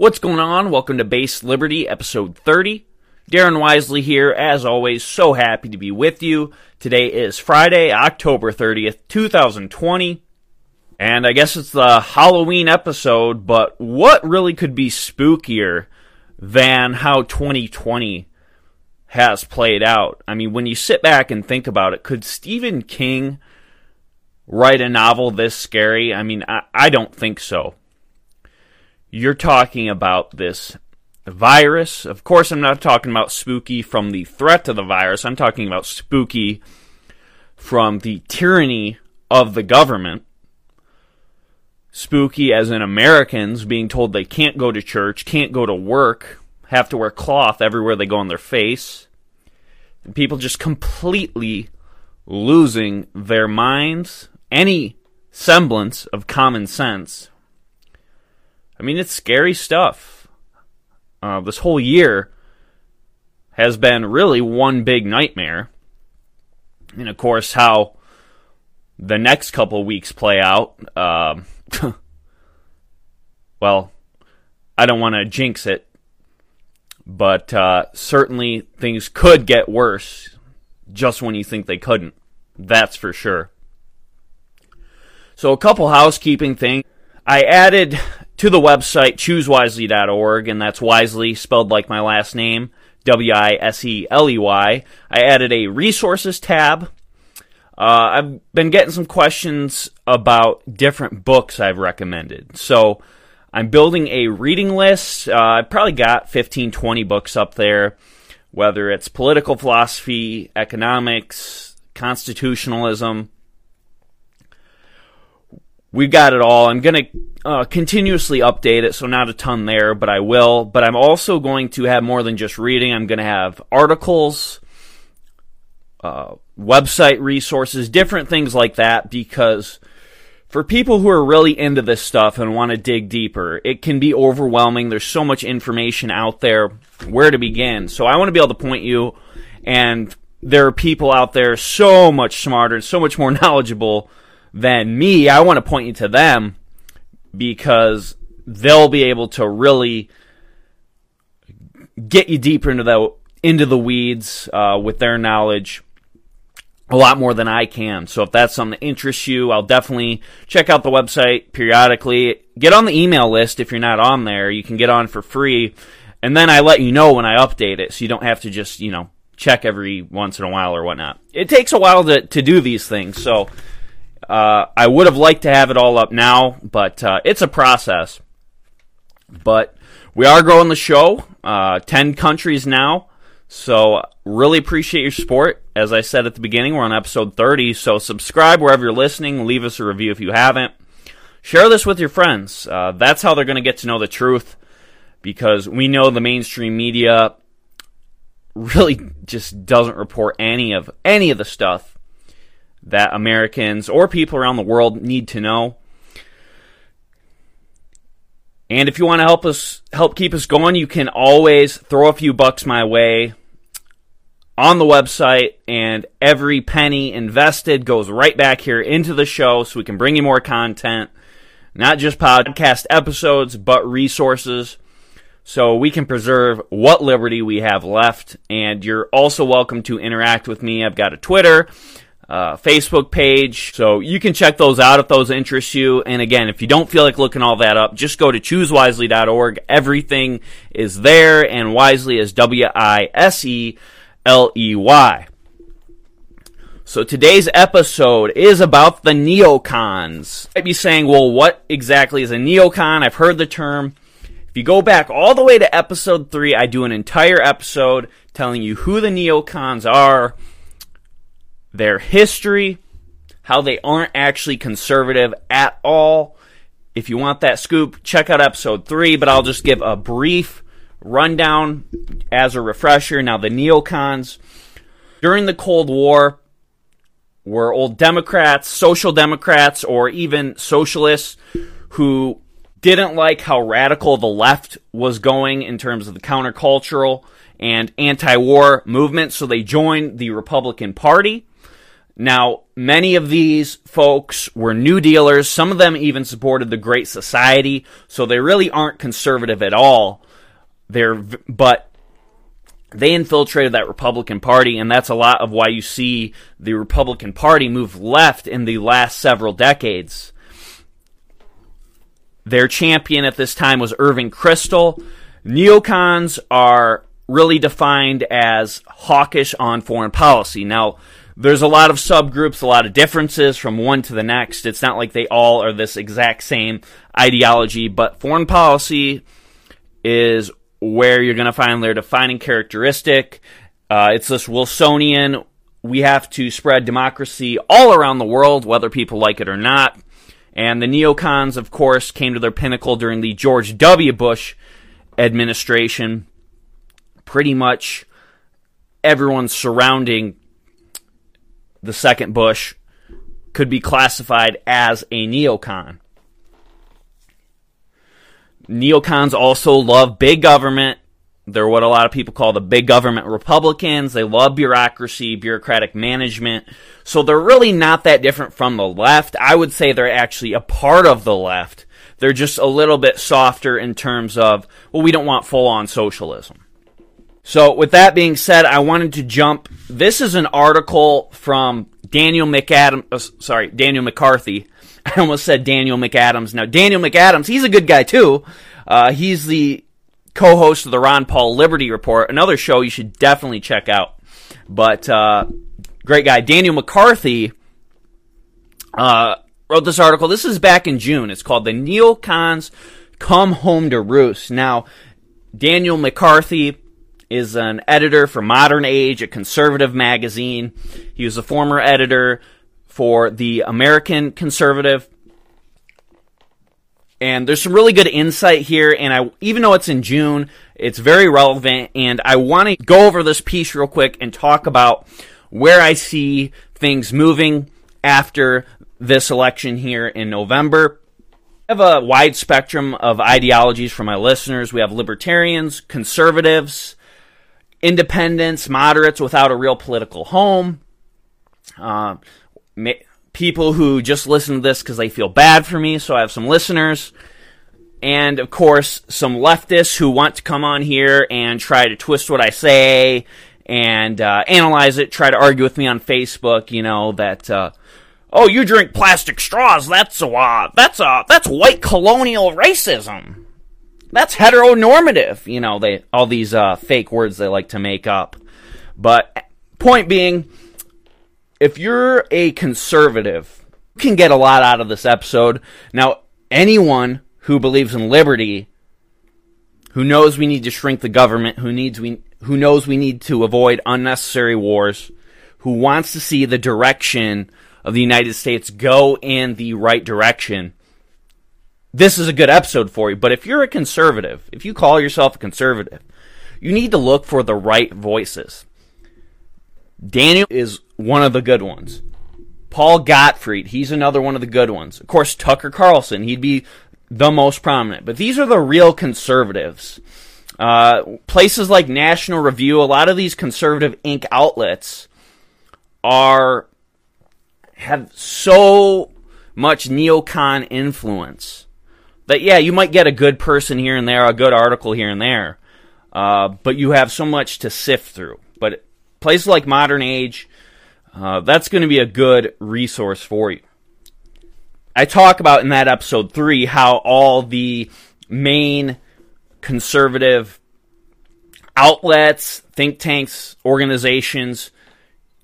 What's going on? Welcome to Base Liberty, episode 30. Darren Wiseley here, as always, so happy to be with you. Today is Friday, October 30th, 2020. And I guess it's the Halloween episode, but what really could be spookier than how 2020 has played out? I mean, when you sit back and think about it, could Stephen King write a novel this scary? I mean, I, I don't think so you're talking about this virus. Of course, I'm not talking about spooky from the threat of the virus. I'm talking about spooky from the tyranny of the government. Spooky as in Americans being told they can't go to church, can't go to work, have to wear cloth everywhere they go on their face. And people just completely losing their minds, any semblance of common sense I mean, it's scary stuff. Uh, this whole year has been really one big nightmare. And of course, how the next couple weeks play out. Um, well, I don't want to jinx it, but uh, certainly things could get worse just when you think they couldn't. That's for sure. So, a couple housekeeping things. I added to the website choosewiseley.org, and that's wisely spelled like my last name, W I S E L E Y. I added a resources tab. Uh, I've been getting some questions about different books I've recommended. So I'm building a reading list. Uh, I've probably got 15, 20 books up there, whether it's political philosophy, economics, constitutionalism we've got it all. I'm going to uh, continuously update it, so not a ton there, but I will. But I'm also going to have more than just reading. I'm going to have articles, uh, website resources, different things like that, because for people who are really into this stuff and want to dig deeper, it can be overwhelming. There's so much information out there. Where to begin? So I want to be able to point you, and there are people out there so much smarter and so much more knowledgeable than me, I want to point you to them because they'll be able to really get you deeper into the into the weeds uh, with their knowledge a lot more than I can. So if that's something that interests you, I'll definitely check out the website periodically. Get on the email list if you're not on there. You can get on for free. And then I let you know when I update it so you don't have to just, you know, check every once in a while or whatnot. It takes a while to, to do these things. So uh, I would have liked to have it all up now, but uh, it's a process. But we are growing the show, uh, 10 countries now. So, really appreciate your support. As I said at the beginning, we're on episode 30. So, subscribe wherever you're listening. Leave us a review if you haven't. Share this with your friends. Uh, that's how they're going to get to know the truth because we know the mainstream media really just doesn't report any of any of the stuff that Americans or people around the world need to know. And if you want to help us help keep us going, you can always throw a few bucks my way on the website and every penny invested goes right back here into the show so we can bring you more content, not just podcast episodes, but resources so we can preserve what liberty we have left. And you're also welcome to interact with me. I've got a Twitter uh, Facebook page. So you can check those out if those interest you. And again, if you don't feel like looking all that up, just go to choosewiseley.org. Everything is there, and Wiseley is W I S E L E Y. So today's episode is about the neocons. You might be saying, well, what exactly is a neocon? I've heard the term. If you go back all the way to episode three, I do an entire episode telling you who the neocons are, their history, how they aren't actually conservative at all. If you want that scoop, check out episode three, but I'll just give a brief rundown as a refresher. Now, the neocons during the Cold War were old Democrats, social Democrats, or even socialists who didn't like how radical the left was going in terms of the countercultural and anti war movement, so they joined the Republican Party. Now, Many of these folks were New Dealers. Some of them even supported the Great Society, so they really aren't conservative at all. They're, but they infiltrated that Republican Party, and that's a lot of why you see the Republican Party move left in the last several decades. Their champion at this time was Irving Kristol. Neocons are really defined as hawkish on foreign policy. Now, there's a lot of subgroups, a lot of differences from one to the next. It's not like they all are this exact same ideology, but foreign policy is where you're going to find their defining characteristic. Uh, it's this Wilsonian, we have to spread democracy all around the world, whether people like it or not. And the neocons, of course, came to their pinnacle during the George W. Bush administration. Pretty much everyone surrounding the second Bush could be classified as a neocon. Neocons also love big government. They're what a lot of people call the big government Republicans. They love bureaucracy, bureaucratic management. So they're really not that different from the left. I would say they're actually a part of the left. They're just a little bit softer in terms of, well, we don't want full on socialism. So, with that being said, I wanted to jump. This is an article from Daniel McAdam. Uh, sorry, Daniel McCarthy. I almost said Daniel McAdams. Now, Daniel McAdams, he's a good guy too. Uh, he's the co-host of the Ron Paul Liberty Report, another show you should definitely check out. But uh, great guy, Daniel McCarthy. Uh, wrote this article. This is back in June. It's called "The Neocons Come Home to Roost." Now, Daniel McCarthy is an editor for Modern Age, a conservative magazine. He was a former editor for the American Conservative. And there's some really good insight here, and I even though it's in June, it's very relevant, and I want to go over this piece real quick and talk about where I see things moving after this election here in November. I have a wide spectrum of ideologies for my listeners. We have libertarians, conservatives, independents, moderates without a real political home, uh, people who just listen to this because they feel bad for me, so I have some listeners. And of course, some leftists who want to come on here and try to twist what I say and uh, analyze it, try to argue with me on Facebook, you know, that, uh, oh, you drink plastic straws, that's a, uh, that's a, that's white colonial racism that's heteronormative. You know, they all these uh, fake words they like to make up. But point being, if you're a conservative, you can get a lot out of this episode. Now, anyone who believes in liberty, who knows we need to shrink the government, who needs we who knows we need to avoid unnecessary wars, who wants to see the direction of the United States go in the right direction, this is a good episode for you. But if you're a conservative, if you call yourself a conservative, you need to look for the right voices. Daniel is one of the good ones. Paul Gottfried, he's another one of the good ones. Of course, Tucker Carlson, he'd be the most prominent. But these are the real conservatives. Uh, places like National Review, a lot of these conservative ink outlets are have so much neocon influence that yeah, you might get a good person here and there, a good article here and there, uh, but you have so much to sift through. But places like Modern Age, uh, that's going to be a good resource for you. I talk about in that episode three how all the main conservative outlets, think tanks, organizations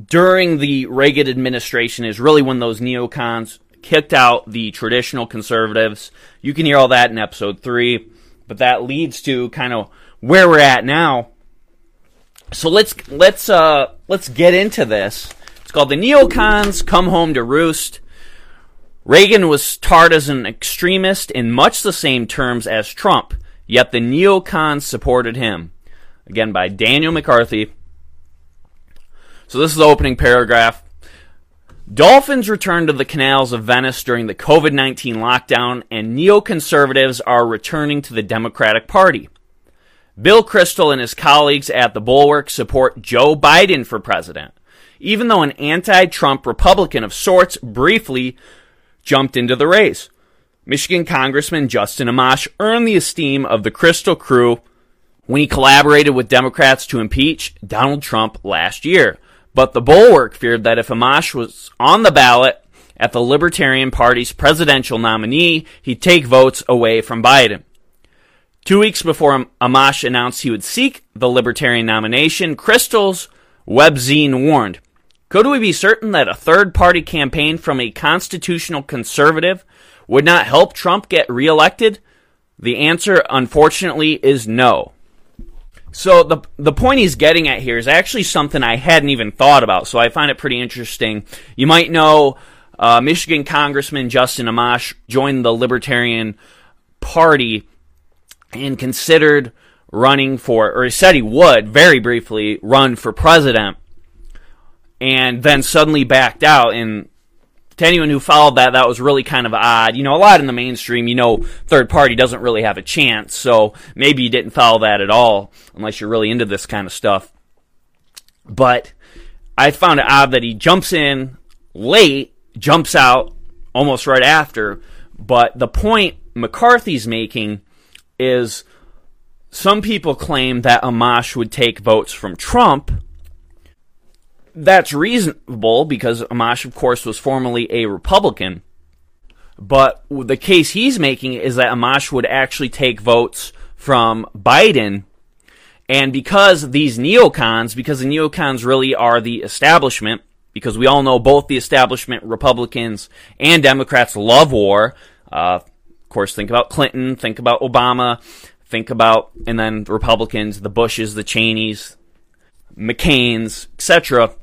during the Reagan administration is really when those neocons kicked out the traditional conservatives. You can hear all that in episode three, but that leads to kind of where we're at now. So let's let's uh let's get into this. It's called the neocons come home to roost. Reagan was tarred as an extremist in much the same terms as Trump, yet the neocons supported him. Again by Daniel McCarthy. So this is the opening paragraph. Dolphins return to the canals of Venice during the COVID 19 lockdown, and neoconservatives are returning to the Democratic Party. Bill Kristol and his colleagues at the Bulwark support Joe Biden for president. even though an anti Trump Republican of sorts briefly jumped into the race. Michigan Congressman Justin Amash earned the esteem of the Kristol Crew when he collaborated with Democrats to impeach Donald Trump last year. But the Bulwark feared that if Amash was on the ballot at the Libertarian Party's presidential nominee, he'd take votes away from Biden. Two weeks before Amash announced he would seek the Libertarian nomination, Kristol's webzine warned Could we be certain that a third party campaign from a constitutional conservative would not help Trump get reelected? The answer, unfortunately, is no. So the the point he's getting at here is actually something I hadn't even thought about. So I find it pretty interesting. You might know uh, Michigan Congressman Justin Amash joined the Libertarian Party and considered running for, or he said he would very briefly run for president, and then suddenly backed out. And to anyone who followed that, that was really kind of odd. You know, a lot in the mainstream, you know, third party doesn't really have a chance, so maybe you didn't follow that at all, unless you're really into this kind of stuff. But I found it odd that he jumps in late, jumps out almost right after. But the point McCarthy's making is some people claim that Amash would take votes from Trump. That's reasonable because Amash, of course, was formerly a Republican. But the case he's making is that Amash would actually take votes from Biden. And because these neocons, because the neocons really are the establishment, because we all know both the establishment, Republicans and Democrats love war. Uh, of course, think about Clinton, think about Obama, think about, and then the Republicans, the Bushes, the Cheneys, McCain's, etc.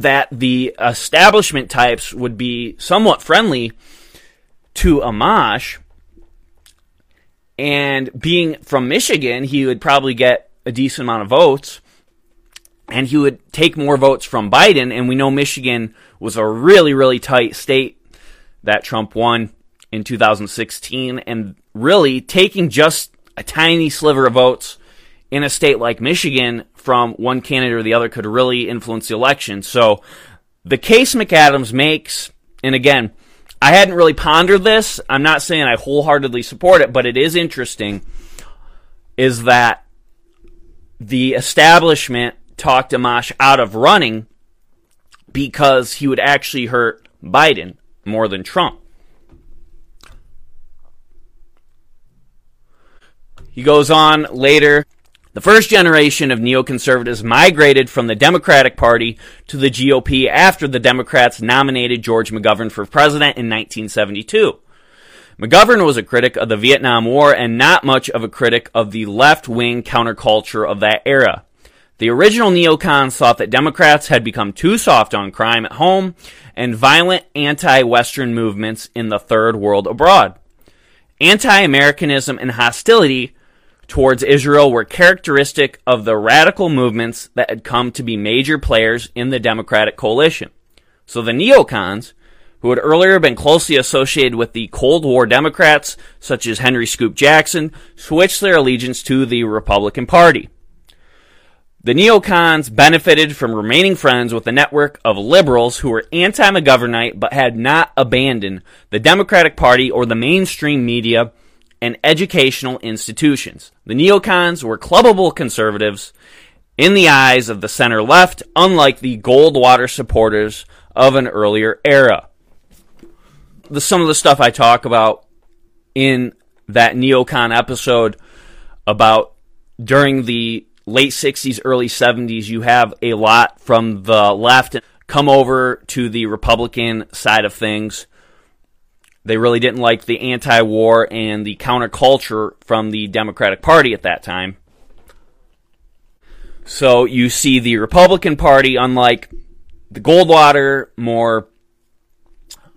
That the establishment types would be somewhat friendly to Amash, and being from Michigan, he would probably get a decent amount of votes and he would take more votes from Biden. And we know Michigan was a really, really tight state that Trump won in 2016 and really taking just a tiny sliver of votes in a state like Michigan from one candidate or the other could really influence the election. So the case McAdams makes, and again, I hadn't really pondered this. I'm not saying I wholeheartedly support it, but it is interesting is that the establishment talked Amash out of running because he would actually hurt Biden more than Trump. He goes on later. The first generation of neoconservatives migrated from the Democratic Party to the GOP after the Democrats nominated George McGovern for president in 1972. McGovern was a critic of the Vietnam War and not much of a critic of the left wing counterculture of that era. The original neocons thought that Democrats had become too soft on crime at home and violent anti-Western movements in the third world abroad. Anti-Americanism and hostility towards Israel were characteristic of the radical movements that had come to be major players in the Democratic coalition. So the neocons, who had earlier been closely associated with the Cold War Democrats, such as Henry Scoop Jackson, switched their allegiance to the Republican Party. The neocons benefited from remaining friends with a network of liberals who were anti McGovernite but had not abandoned the Democratic Party or the mainstream media and educational institutions. The neocons were clubbable conservatives in the eyes of the center left, unlike the Goldwater supporters of an earlier era. The, some of the stuff I talk about in that neocon episode about during the late 60s, early 70s, you have a lot from the left come over to the Republican side of things. They really didn't like the anti war and the counterculture from the Democratic Party at that time. So you see the Republican Party, unlike the Goldwater, more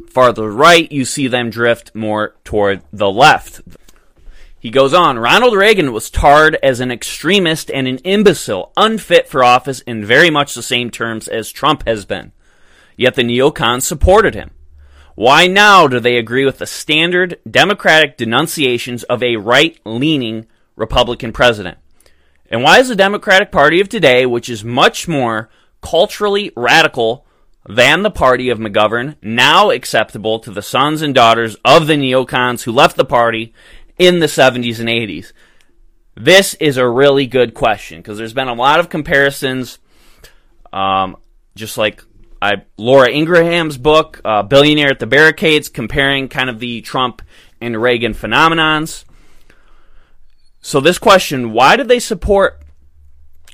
farther right, you see them drift more toward the left. He goes on, Ronald Reagan was tarred as an extremist and an imbecile, unfit for office in very much the same terms as Trump has been. Yet the neocons supported him. Why now do they agree with the standard Democratic denunciations of a right leaning Republican president? And why is the Democratic Party of today, which is much more culturally radical than the party of McGovern, now acceptable to the sons and daughters of the neocons who left the party in the 70s and 80s? This is a really good question because there's been a lot of comparisons, um, just like I, Laura Ingraham's book, uh, Billionaire at the Barricades, comparing kind of the Trump and Reagan phenomenons. So this question, why did they support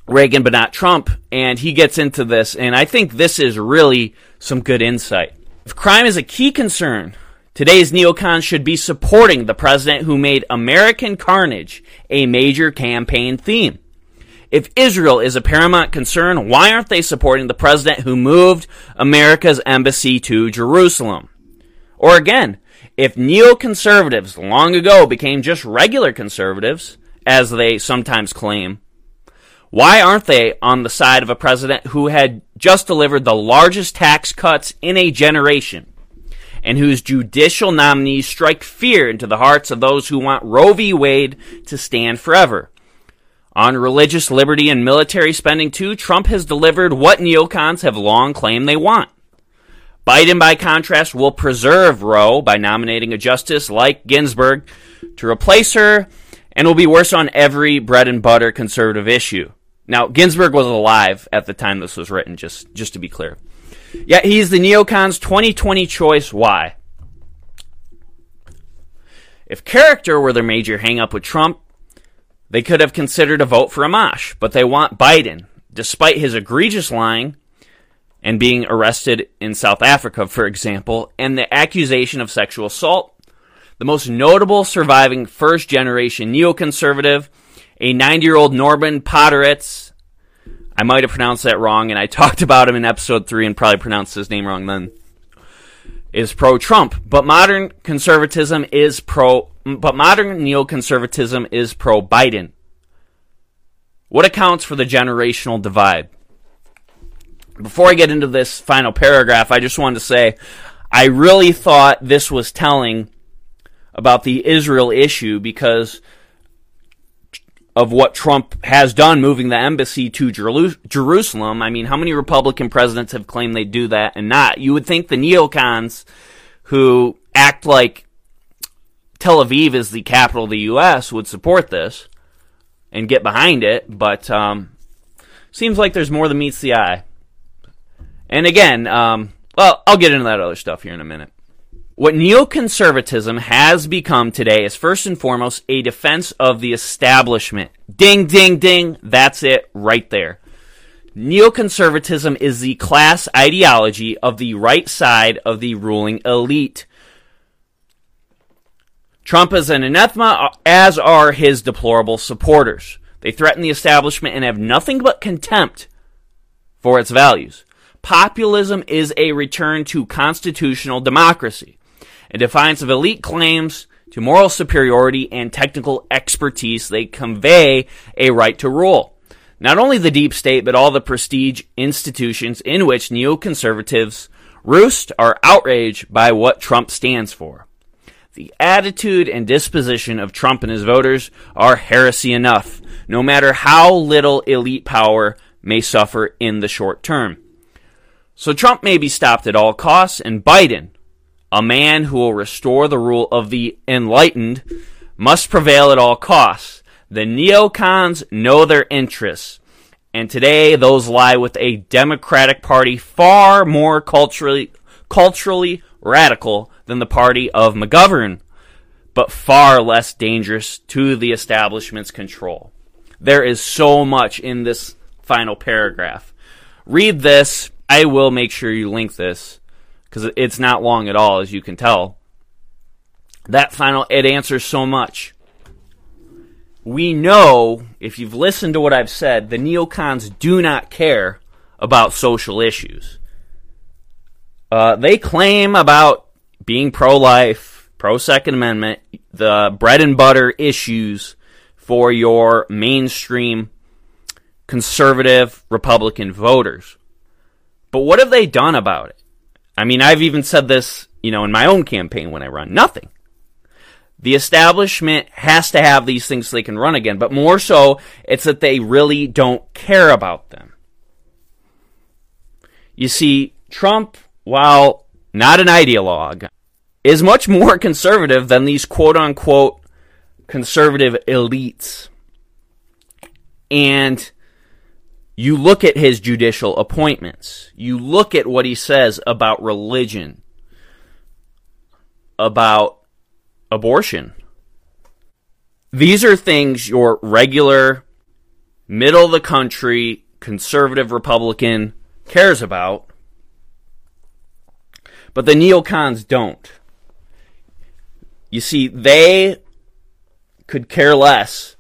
Reagan but not Trump? And he gets into this, and I think this is really some good insight. If crime is a key concern, today's neocons should be supporting the president who made American carnage a major campaign theme. If Israel is a paramount concern, why aren't they supporting the president who moved America's embassy to Jerusalem? Or again, if neoconservatives long ago became just regular conservatives, as they sometimes claim, why aren't they on the side of a president who had just delivered the largest tax cuts in a generation and whose judicial nominees strike fear into the hearts of those who want Roe v. Wade to stand forever? On religious liberty and military spending, too, Trump has delivered what neocons have long claimed they want. Biden, by contrast, will preserve Roe by nominating a justice like Ginsburg to replace her and will be worse on every bread and butter conservative issue. Now, Ginsburg was alive at the time this was written, just, just to be clear. Yet he's the neocons' 2020 choice. Why? If character were their major hangup with Trump, they could have considered a vote for Amash, but they want Biden, despite his egregious lying and being arrested in South Africa, for example, and the accusation of sexual assault. The most notable surviving first generation neoconservative, a 90 year old Norman Podhoretz. I might have pronounced that wrong, and I talked about him in episode 3 and probably pronounced his name wrong then. Is pro Trump, but modern conservatism is pro but modern neoconservatism is pro Biden. What accounts for the generational divide? Before I get into this final paragraph, I just wanted to say I really thought this was telling about the Israel issue because of what Trump has done moving the embassy to Jerusalem. I mean, how many Republican presidents have claimed they do that and not? You would think the neocons who act like Tel Aviv is the capital of the U.S. would support this and get behind it, but um, seems like there's more than meets the eye. And again, um, well, I'll get into that other stuff here in a minute. What neoconservatism has become today is first and foremost a defense of the establishment. Ding, ding, ding. That's it right there. Neoconservatism is the class ideology of the right side of the ruling elite. Trump is an anathema, uh, as are his deplorable supporters. They threaten the establishment and have nothing but contempt for its values. Populism is a return to constitutional democracy. In defiance of elite claims to moral superiority and technical expertise, they convey a right to rule. Not only the deep state, but all the prestige institutions in which neoconservatives roost are outraged by what Trump stands for. The attitude and disposition of Trump and his voters are heresy enough, no matter how little elite power may suffer in the short term. So Trump may be stopped at all costs, and Biden, a man who will restore the rule of the enlightened, must prevail at all costs. The neocons know their interests, and today those lie with a Democratic Party far more culturally culturally radical than the party of McGovern, but far less dangerous to the establishment's control. There is so much in this final paragraph. Read this. I will make sure you link this because it's not long at all, as you can tell. That final, it answers so much. We know, if you've listened to what I've said, the neocons do not care about social issues. Uh, they claim about being pro life, pro Second Amendment, the bread and butter issues for your mainstream conservative Republican voters. But what have they done about it? I mean, I've even said this, you know, in my own campaign when I run. Nothing. The establishment has to have these things so they can run again, but more so, it's that they really don't care about them. You see, Trump, while not an ideologue, is much more conservative than these quote unquote conservative elites. And you look at his judicial appointments, you look at what he says about religion, about abortion. These are things your regular, middle of the country, conservative Republican cares about, but the neocons don't. You see, they could care less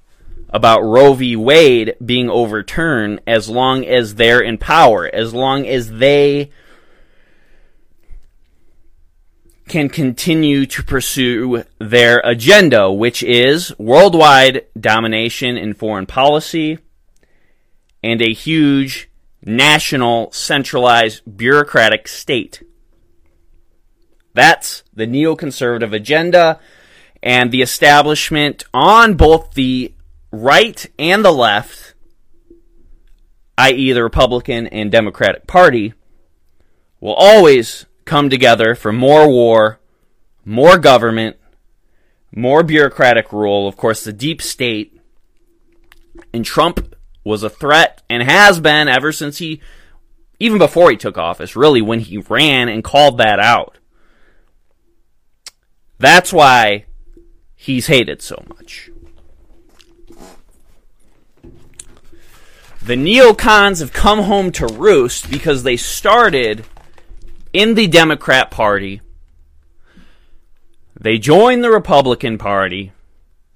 about Roe v. Wade being overturned as long as they're in power, as long as they can continue to pursue their agenda, which is worldwide domination in foreign policy and a huge national centralized bureaucratic state. That's the neoconservative agenda and the establishment on both the right and the left, i.e., the Republican and Democratic Party, will always come together for more war, more government, more bureaucratic rule, of course, the deep state. And Trump was a threat and has been ever since he, even before he took office, really, when he ran and called that out. That's why he's hated so much. The neocons have come home to roost because they started in the Democrat Party. They joined the Republican Party.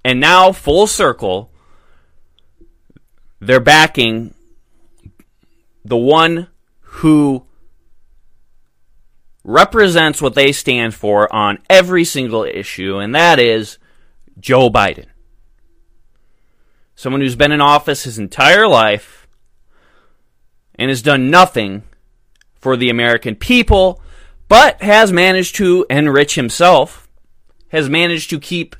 And now, full circle, they're backing the one who represents what they stand for on every single issue, and that is Joe Biden. Someone who's been in office his entire life and has done nothing for the American people, but has managed to enrich himself, has managed to keep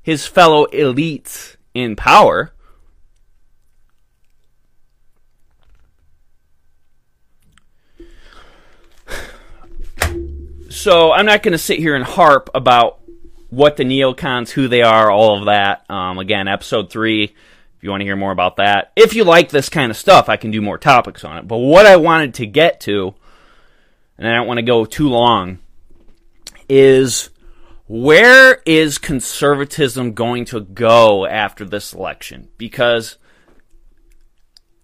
his fellow elites in power. So I'm not going to sit here and harp about what the neocons, who they are, all of that. Um, again, episode three if you want to hear more about that. If you like this kind of stuff, I can do more topics on it. But what I wanted to get to, and I don't want to go too long, is where is conservatism going to go after this election? Because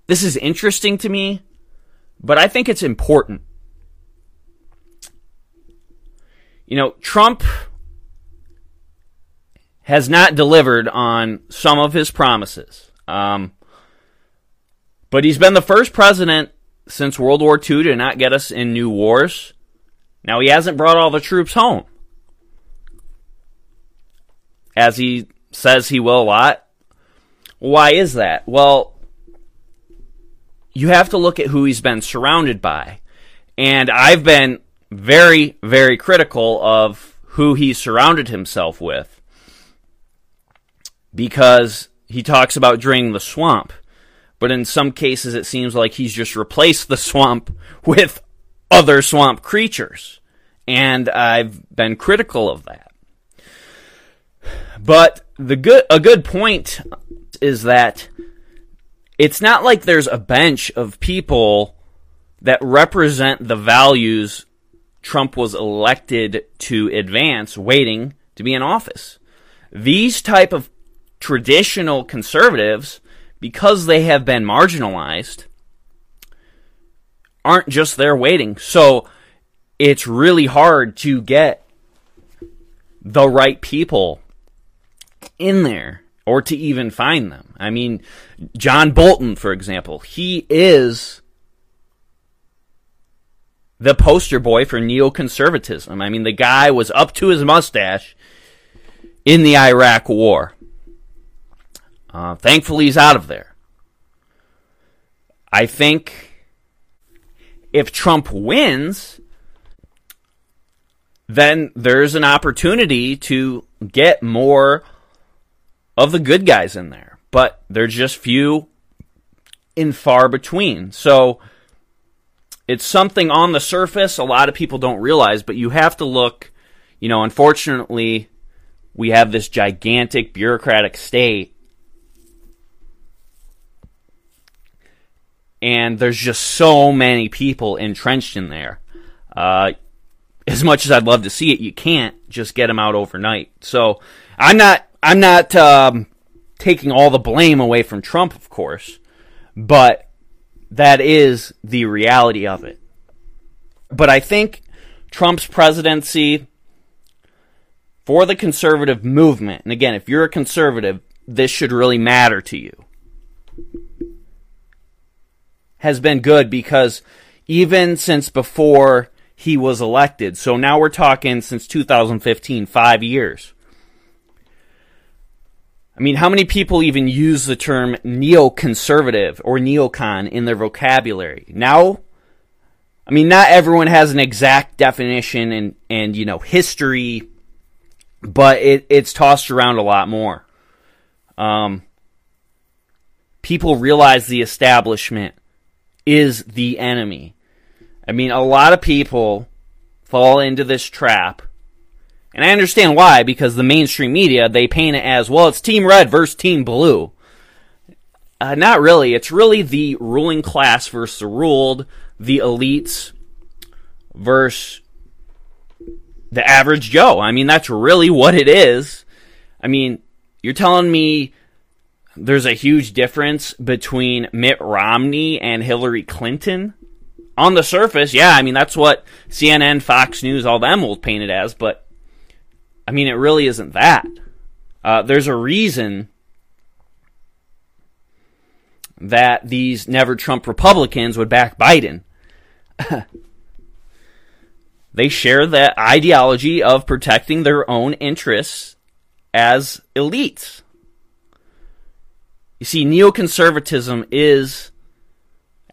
this is interesting to me, but I think it's important. You know, Trump has not delivered on some of his promises. Um, but he's been the first president since World War II to not get us in new wars. Now, he hasn't brought all the troops home, as he says he will a lot. Why is that? Well, you have to look at who he's been surrounded by. And I've been very, very critical of who he surrounded himself with because he talks about draining the swamp. But in some cases, it seems like he's just replaced the swamp with other swamp creatures. And I've been critical of that. But the good, a good point is that it's not like there's a bench of people that represent the values Trump was elected to advance waiting to be in office. These type of traditional conservatives, because they have been marginalized, aren't just there waiting. So it's really hard to get the right people in there or to even find them. I mean, John Bolton, for example, he is the poster boy for neoconservatism. I mean, the guy was up to his mustache in the Iraq War. Uh, thankfully, he's out of there. I think if Trump wins, then there's an opportunity to get more of the good guys in there. But they're just few and far between. So it's something on the surface a lot of people don't realize, but you have to look, you know, unfortunately, we have this gigantic bureaucratic state. And there's just so many people entrenched in there. Uh, as much as I'd love to see it, you can't just get them out overnight. So I'm not I'm not um, taking all the blame away from Trump, of course, but that is the reality of it. But I think Trump's presidency for the conservative movement, and again, if you're a conservative, this should really matter to you, has been good because even since before he was elected, so now we're talking since 2015, five years. I mean, how many people even use the term neoconservative or neocon in their vocabulary? Now, I mean, not everyone has an exact definition and, and you know, history, but it, it's tossed around a lot more. Um, people realize the establishment is the enemy. I mean, a lot of people fall into this trap and I understand why, because the mainstream media, they paint it as, well, it's Team Red versus Team Blue. Uh, not really. It's really the ruling class versus the ruled, the elites versus the average Joe. I mean, that's really what it is. I mean, you're telling me there's a huge difference between Mitt Romney and Hillary Clinton? On the surface, yeah, I mean, that's what CNN, Fox News, all them will paint it as, but I mean, it really isn't that. Uh, there's a reason that these never Trump Republicans would back Biden. they share that ideology of protecting their own interests as elites. You see, neoconservatism is,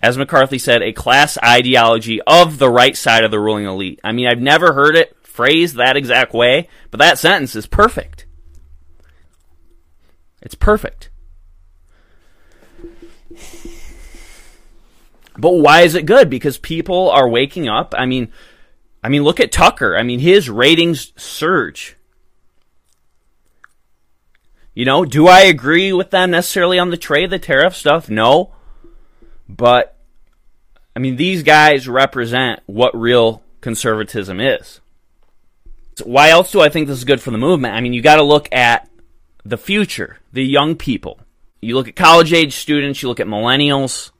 as McCarthy said, a class ideology of the right side of the ruling elite. I mean, I've never heard it phrased that exact way, but that sentence is perfect. It's perfect. But why is it good? Because people are waking up. I mean, I mean, look at Tucker. I mean, his ratings surge. You know, do I agree with them necessarily on the trade, the tariff stuff? No. But, I mean, these guys represent what real conservatism is why else do I think this is good for the movement? I mean, you got to look at the future, the young people. You look at college age students, you look at millennials.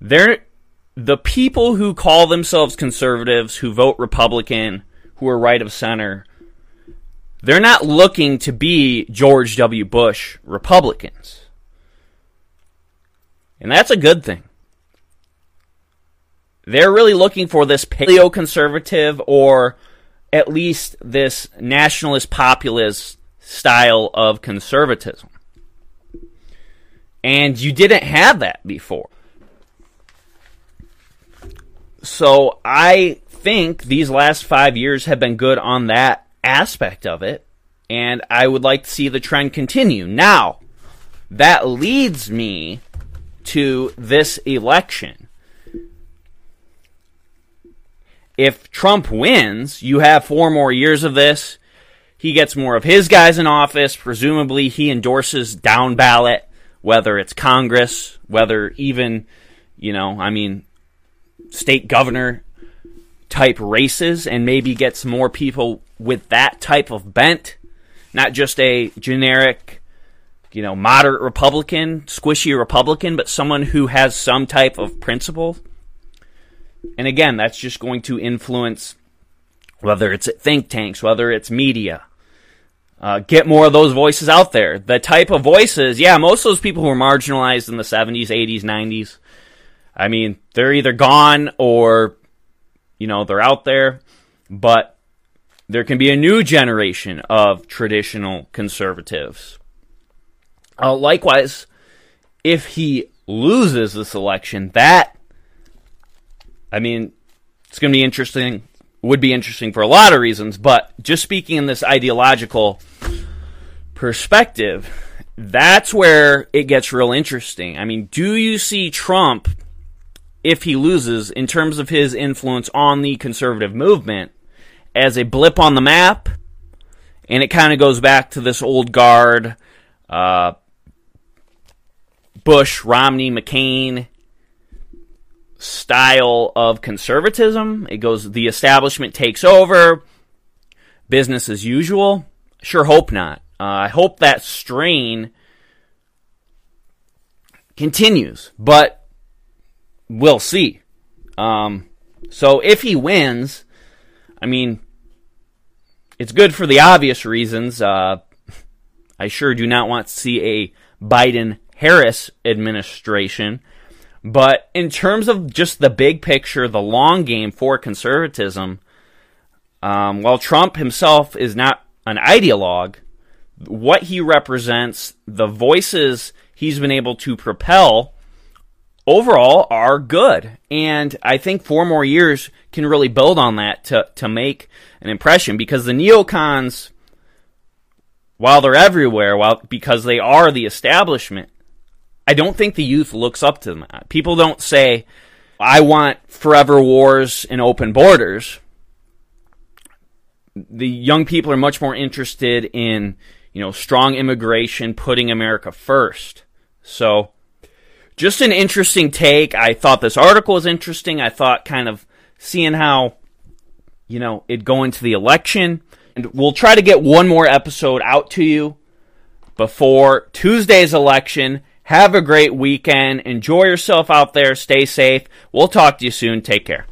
They're the people who call themselves conservatives, who vote Republican, who are right of center. They're not looking to be George W. Bush Republicans. And that's a good thing. They're really looking for this paleo conservative or at least this nationalist populist style of conservatism. And you didn't have that before. So I think these last five years have been good on that aspect of it. And I would like to see the trend continue. Now, that leads me to this election. If Trump wins, you have four more years of this. He gets more of his guys in office. Presumably, he endorses down ballot, whether it's Congress, whether even, you know, I mean, state governor type races, and maybe gets more people with that type of bent, not just a generic, you know, moderate Republican, squishy Republican, but someone who has some type of principle and again, that's just going to influence whether it's think tanks, whether it's media. Uh, get more of those voices out there. The type of voices, yeah, most of those people who were marginalized in the 70s, 80s, 90s, I mean, they're either gone or, you know, they're out there. But there can be a new generation of traditional conservatives. Uh, likewise, if he loses this election, that I mean, it's going to be interesting would be interesting for a lot of reasons, but just speaking in this ideological perspective, that's where it gets real interesting. I mean, do you see Trump, if he loses, in terms of his influence on the conservative movement, as a blip on the map? And it kind of goes back to this old guard, uh, Bush, Romney, McCain style of conservatism. It goes, the establishment takes over, business as usual. Sure hope not. Uh, I hope that strain continues, but we'll see. Um, so if he wins, I mean, it's good for the obvious reasons. Uh, I sure do not want to see a Biden Harris administration. But in terms of just the big picture, the long game for conservatism, um, while Trump himself is not an ideologue, what he represents, the voices he's been able to propel overall are good. And I think four more years can really build on that to, to make an impression because the neocons, while they're everywhere, while because they are the establishment, I don't think the youth looks up to them. People don't say, I want forever wars and open borders. The young people are much more interested in you know, strong immigration, putting America first. So, just an interesting take. I thought this article was interesting. I thought kind of seeing how, you know, it go into the election. And we'll try to get one more episode out to you before Tuesday's election. Have a great weekend. Enjoy yourself out there. Stay safe. We'll talk to you soon. Take care.